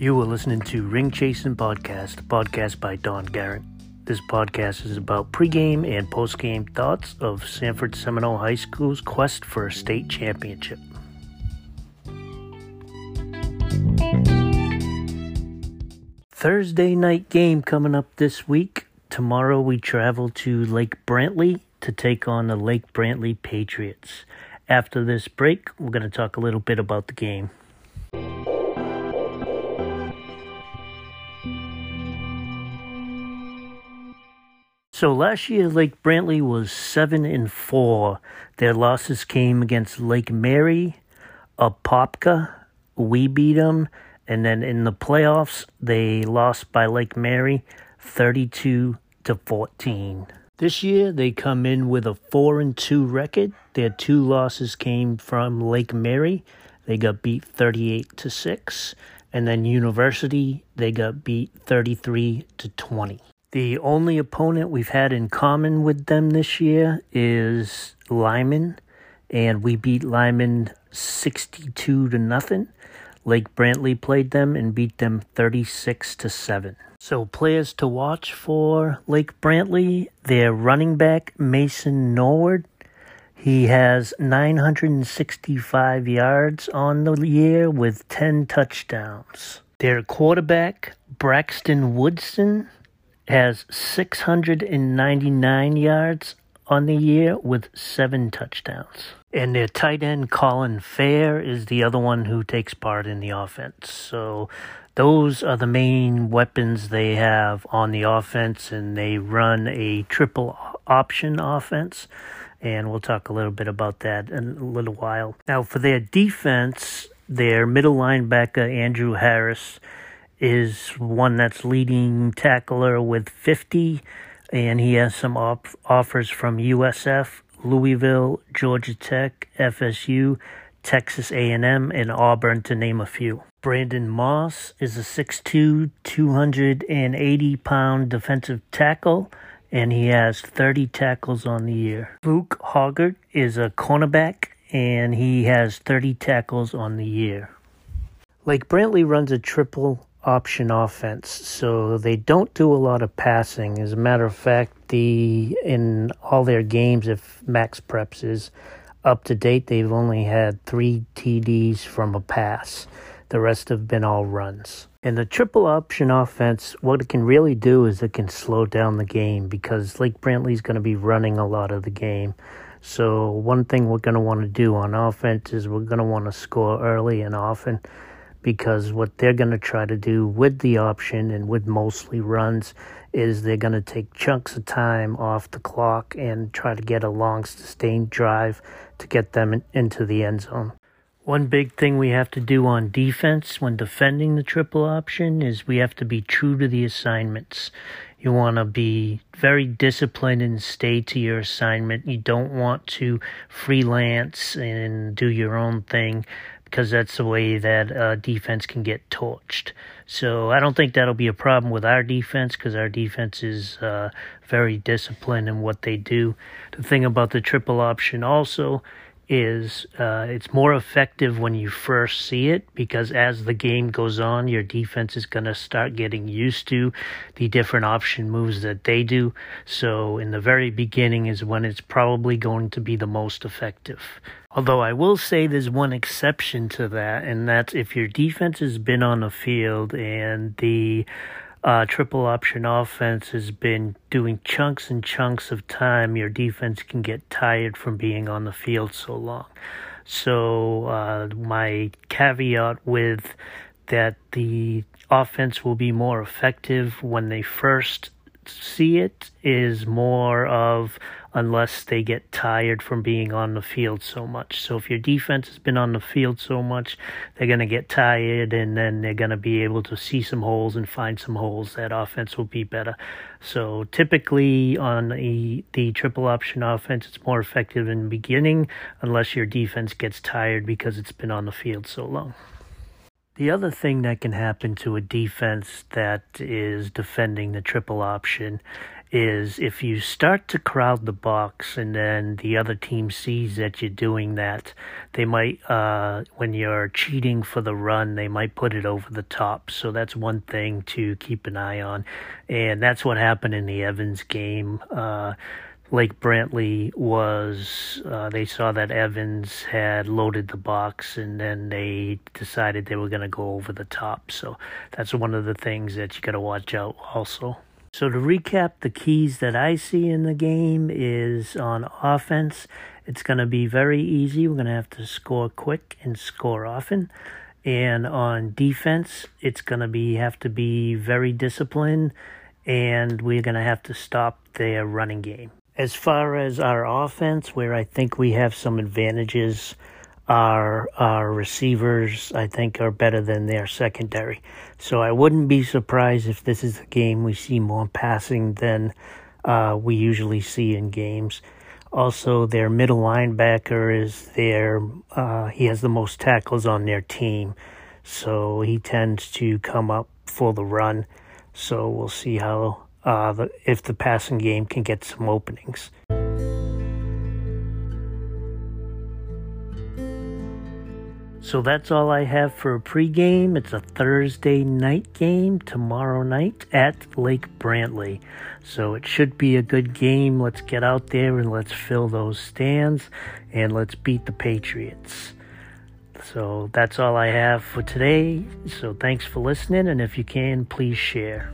You are listening to Ring Chasing Podcast, a podcast by Don Garrett. This podcast is about pregame and postgame thoughts of Sanford Seminole High School's quest for a state championship. Thursday night game coming up this week. Tomorrow we travel to Lake Brantley to take on the Lake Brantley Patriots. After this break, we're going to talk a little bit about the game. So last year, Lake Brantley was seven and four. Their losses came against Lake Mary, Apopka. We beat them, and then in the playoffs, they lost by Lake Mary, thirty-two to fourteen. This year, they come in with a four and two record. Their two losses came from Lake Mary. They got beat thirty-eight to six, and then University they got beat thirty-three to twenty. The only opponent we've had in common with them this year is Lyman, and we beat Lyman 62 to nothing. Lake Brantley played them and beat them 36 to 7. So players to watch for Lake Brantley, their running back Mason Norwood. He has 965 yards on the year with 10 touchdowns. Their quarterback Braxton Woodson has 699 yards on the year with seven touchdowns. And their tight end, Colin Fair, is the other one who takes part in the offense. So those are the main weapons they have on the offense, and they run a triple option offense. And we'll talk a little bit about that in a little while. Now, for their defense, their middle linebacker, Andrew Harris, is one that's leading tackler with 50, and he has some op- offers from USF, Louisville, Georgia Tech, FSU, Texas A&M, and Auburn, to name a few. Brandon Moss is a 6'2", 280-pound defensive tackle, and he has 30 tackles on the year. Luke Hoggart is a cornerback, and he has 30 tackles on the year. Lake Brantley runs a triple option offense, so they don't do a lot of passing. As a matter of fact, the in all their games, if Max Preps is up to date, they've only had three TDs from a pass. The rest have been all runs. And the triple option offense, what it can really do is it can slow down the game because Lake Brantley's going to be running a lot of the game. So one thing we're going to want to do on offense is we're going to want to score early and often because what they're going to try to do with the option and with mostly runs is they're going to take chunks of time off the clock and try to get a long sustained drive to get them in, into the end zone. One big thing we have to do on defense when defending the triple option is we have to be true to the assignments. You want to be very disciplined and stay to your assignment. You don't want to freelance and do your own thing because that's the way that uh, defense can get torched. So I don't think that'll be a problem with our defense because our defense is uh, very disciplined in what they do. The thing about the triple option also is uh, it's more effective when you first see it because as the game goes on, your defense is going to start getting used to the different option moves that they do. So, in the very beginning is when it's probably going to be the most effective. Although I will say there's one exception to that, and that's if your defense has been on the field and the uh, triple option offense has been doing chunks and chunks of time, your defense can get tired from being on the field so long. So, uh, my caveat with that the offense will be more effective when they first see it is more of unless they get tired from being on the field so much. So if your defense has been on the field so much, they're going to get tired and then they're going to be able to see some holes and find some holes. That offense will be better. So typically on the, the triple option offense, it's more effective in the beginning unless your defense gets tired because it's been on the field so long. The other thing that can happen to a defense that is defending the triple option is if you start to crowd the box and then the other team sees that you're doing that, they might, uh, when you're cheating for the run, they might put it over the top. So that's one thing to keep an eye on. And that's what happened in the Evans game. Uh, Lake Brantley was, uh, they saw that Evans had loaded the box and then they decided they were going to go over the top. So that's one of the things that you got to watch out also. So to recap, the keys that I see in the game is on offense. It's going to be very easy. We're going to have to score quick and score often. And on defense, it's going to be have to be very disciplined and we're going to have to stop their running game. As far as our offense, where I think we have some advantages, our our receivers I think are better than their secondary. So I wouldn't be surprised if this is a game we see more passing than uh, we usually see in games. Also, their middle linebacker is their uh, he has the most tackles on their team, so he tends to come up for the run. So we'll see how uh, the, if the passing game can get some openings. So that's all I have for a pregame. It's a Thursday night game tomorrow night at Lake Brantley. So it should be a good game. Let's get out there and let's fill those stands and let's beat the Patriots. So that's all I have for today. So thanks for listening. And if you can, please share.